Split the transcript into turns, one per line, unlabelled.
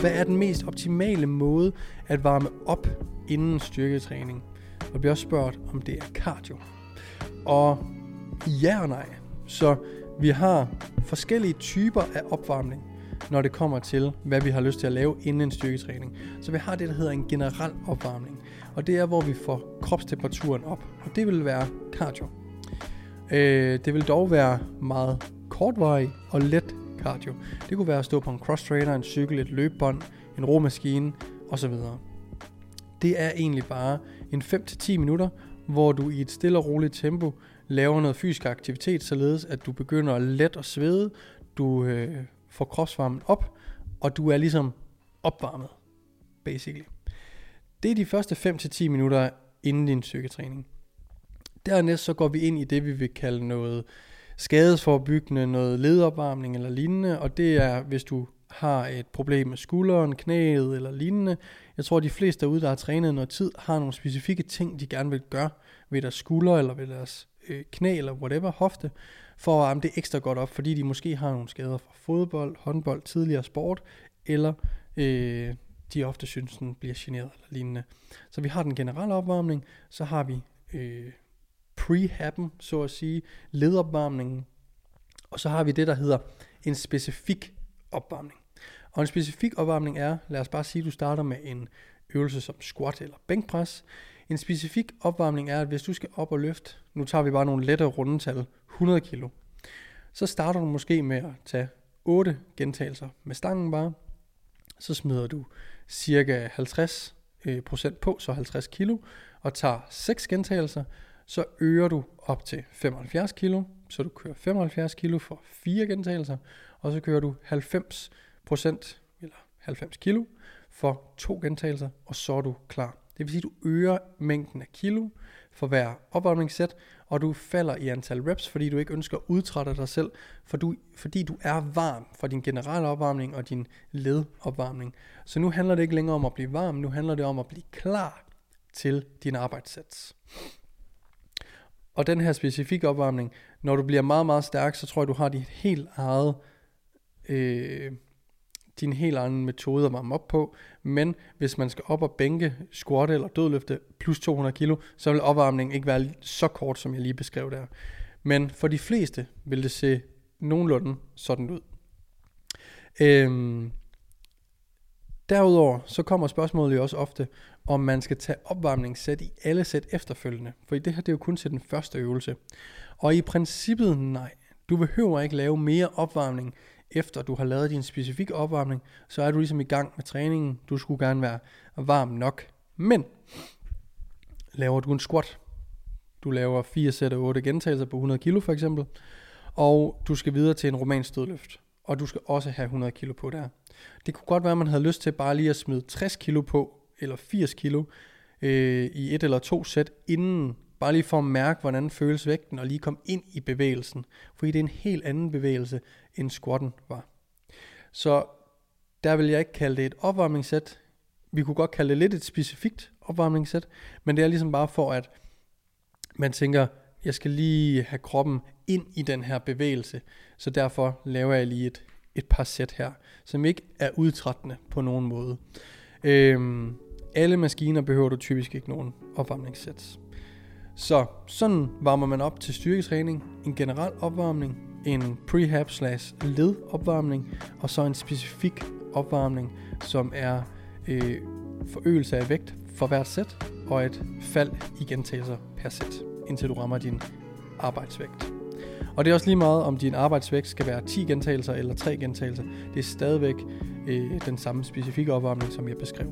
hvad er den mest optimale måde at varme op inden styrketræning? Og bliver også spurgt, om det er cardio. Og ja og nej. Så vi har forskellige typer af opvarmning, når det kommer til, hvad vi har lyst til at lave inden en styrketræning. Så vi har det, der hedder en generel opvarmning. Og det er, hvor vi får kropstemperaturen op. Og det vil være cardio. Øh, det vil dog være meget kortvarig og let cardio. Det kunne være at stå på en cross trainer, en cykel, et løbebånd, en romaskine osv. Det er egentlig bare en 5-10 minutter, hvor du i et stille og roligt tempo laver noget fysisk aktivitet, således at du begynder at let og svede, du øh, får kropsvarmen op, og du er ligesom opvarmet, basically. Det er de første 5-10 minutter inden din styrketræning. Dernæst så går vi ind i det, vi vil kalde noget skadesforbyggende, noget ledopvarmning eller lignende, og det er, hvis du har et problem med skulderen, knæet eller lignende. Jeg tror, de fleste derude, der har trænet noget tid, har nogle specifikke ting, de gerne vil gøre ved deres skulder eller ved deres øh, knæ eller whatever, hofte, for at arme det ekstra godt op, fordi de måske har nogle skader fra fodbold, håndbold, tidligere sport, eller øh, de ofte synes, den bliver generet eller lignende. Så vi har den generelle opvarmning, så har vi øh, prehappen, så at sige, ledopvarmningen, og så har vi det, der hedder en specifik opvarmning. Og en specifik opvarmning er, lad os bare sige, at du starter med en øvelse som squat eller bænkpres. En specifik opvarmning er, at hvis du skal op og løfte, nu tager vi bare nogle lette rundetal, 100 kilo, så starter du måske med at tage 8 gentagelser med stangen bare. Så smider du cirka 50 øh, procent på, så 50 kilo, og tager 6 gentagelser, så øger du op til 75 kilo, så du kører 75 kilo for 4 gentagelser, og så kører du 90 procent, eller 90 kilo, for to gentagelser, og så er du klar. Det vil sige, at du øger mængden af kilo for hver opvarmningssæt, og du falder i antal reps, fordi du ikke ønsker at udtrætte dig selv, for du, fordi du er varm for din generelle opvarmning og din ledopvarmning. Så nu handler det ikke længere om at blive varm, nu handler det om at blive klar til din arbejdssats. Og den her specifikke opvarmning, når du bliver meget, meget stærk, så tror jeg, du har dit helt eget, øh, din helt egen metode at varme op på. Men hvis man skal op og bænke, squat eller dødløfte plus 200 kilo, så vil opvarmningen ikke være så kort, som jeg lige beskrev der. Men for de fleste vil det se nogenlunde sådan ud. Øhm, Derudover så kommer spørgsmålet jo også ofte, om man skal tage opvarmningssæt i alle sæt efterfølgende. For i det her det er jo kun til den første øvelse. Og i princippet nej. Du behøver ikke lave mere opvarmning, efter du har lavet din specifikke opvarmning. Så er du ligesom i gang med træningen. Du skulle gerne være varm nok. Men laver du en squat, du laver 4 sæt af 8 gentagelser på 100 kilo for eksempel, og du skal videre til en romansk dødløft og du skal også have 100 kilo på der. Det kunne godt være, at man havde lyst til bare lige at smide 60 kilo på, eller 80 kilo, øh, i et eller to sæt inden, bare lige for at mærke, hvordan føles vægten, og lige komme ind i bevægelsen. Fordi det er en helt anden bevægelse, end squatten var. Så der vil jeg ikke kalde det et opvarmningssæt. Vi kunne godt kalde det lidt et specifikt opvarmningssæt, men det er ligesom bare for, at man tænker, jeg skal lige have kroppen ind i den her bevægelse. Så derfor laver jeg lige et, et par sæt her, som ikke er udtrættende på nogen måde. Øhm, alle maskiner behøver du typisk ikke nogen opvarmningssæt. Så sådan varmer man op til styrketræning, en generel opvarmning, en prehab slash led opvarmning, og så en specifik opvarmning, som er øh, forøgelse af vægt for hvert sæt, og et fald i gentagelser per sæt, indtil du rammer din arbejdsvægt. Og det er også lige meget, om din arbejdsvægt skal være 10 gentagelser eller 3 gentagelser. Det er stadigvæk øh, den samme specifikke opvarmning, som jeg beskrev.